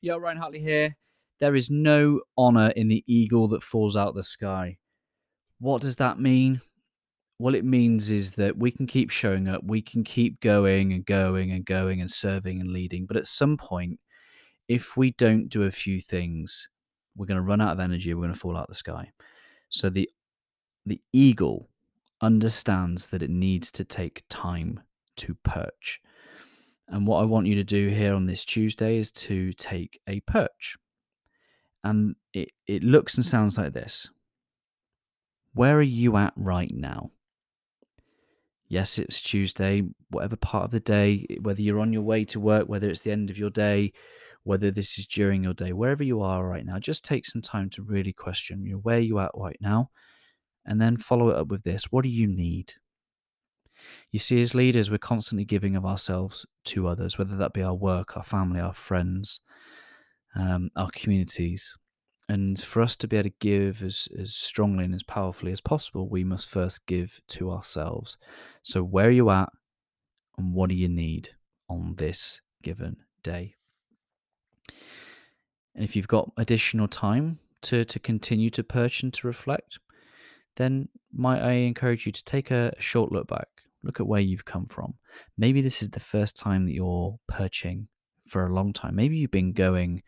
Yo, Ryan Hartley here. There is no honor in the eagle that falls out the sky. What does that mean? What it means is that we can keep showing up, we can keep going and going and going and serving and leading. But at some point, if we don't do a few things, we're going to run out of energy, we're going to fall out of the sky. So the the eagle understands that it needs to take time to perch. And what I want you to do here on this Tuesday is to take a perch. And it, it looks and sounds like this. Where are you at right now? Yes, it's Tuesday, whatever part of the day, whether you're on your way to work, whether it's the end of your day, whether this is during your day, wherever you are right now, just take some time to really question you where you at right now, and then follow it up with this. What do you need? You see, as leaders, we're constantly giving of ourselves to others, whether that be our work, our family, our friends, um, our communities. And for us to be able to give as, as strongly and as powerfully as possible, we must first give to ourselves. So, where are you at and what do you need on this given day? And if you've got additional time to, to continue to perch and to reflect, then might I encourage you to take a short look back Look at where you've come from. Maybe this is the first time that you're perching for a long time. Maybe you've been going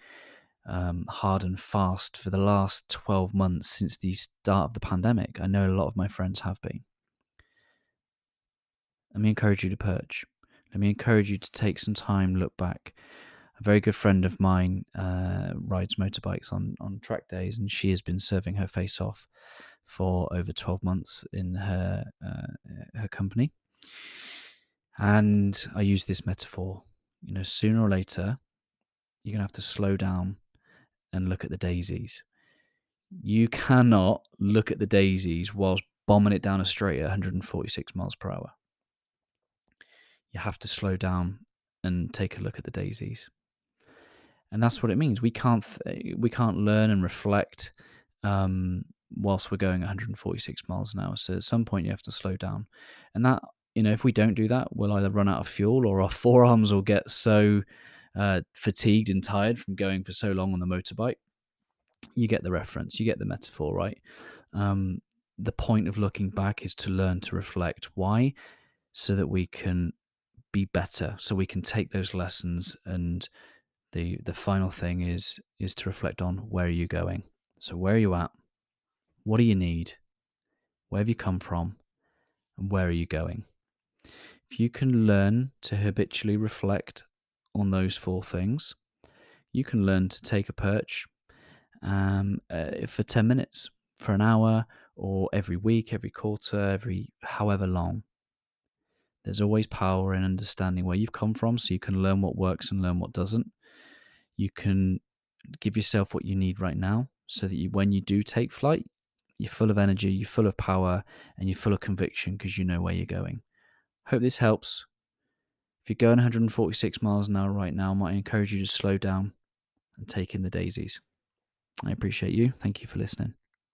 um, hard and fast for the last 12 months since the start of the pandemic. I know a lot of my friends have been. Let me encourage you to perch. Let me encourage you to take some time, look back. A very good friend of mine uh, rides motorbikes on, on track days, and she has been serving her face off for over 12 months in her uh, her company. And I use this metaphor. You know, sooner or later, you're going to have to slow down and look at the daisies. You cannot look at the daisies whilst bombing it down a straight at 146 miles per hour. You have to slow down and take a look at the daisies. And that's what it means. We can't we can't learn and reflect um, whilst we're going 146 miles an hour. So at some point you have to slow down, and that you know, if we don't do that, we'll either run out of fuel or our forearms will get so uh, fatigued and tired from going for so long on the motorbike. You get the reference, you get the metaphor, right? Um, the point of looking back is to learn to reflect. Why? So that we can be better, so we can take those lessons. And the the final thing is is to reflect on where are you going. So where are you at? What do you need? Where have you come from? And where are you going? If you can learn to habitually reflect on those four things, you can learn to take a perch um, uh, for 10 minutes, for an hour, or every week, every quarter, every however long. There's always power in understanding where you've come from so you can learn what works and learn what doesn't. You can give yourself what you need right now so that you, when you do take flight, you're full of energy, you're full of power, and you're full of conviction because you know where you're going. Hope this helps. If you're going 146 miles an hour right now, I might encourage you to slow down and take in the daisies. I appreciate you. Thank you for listening.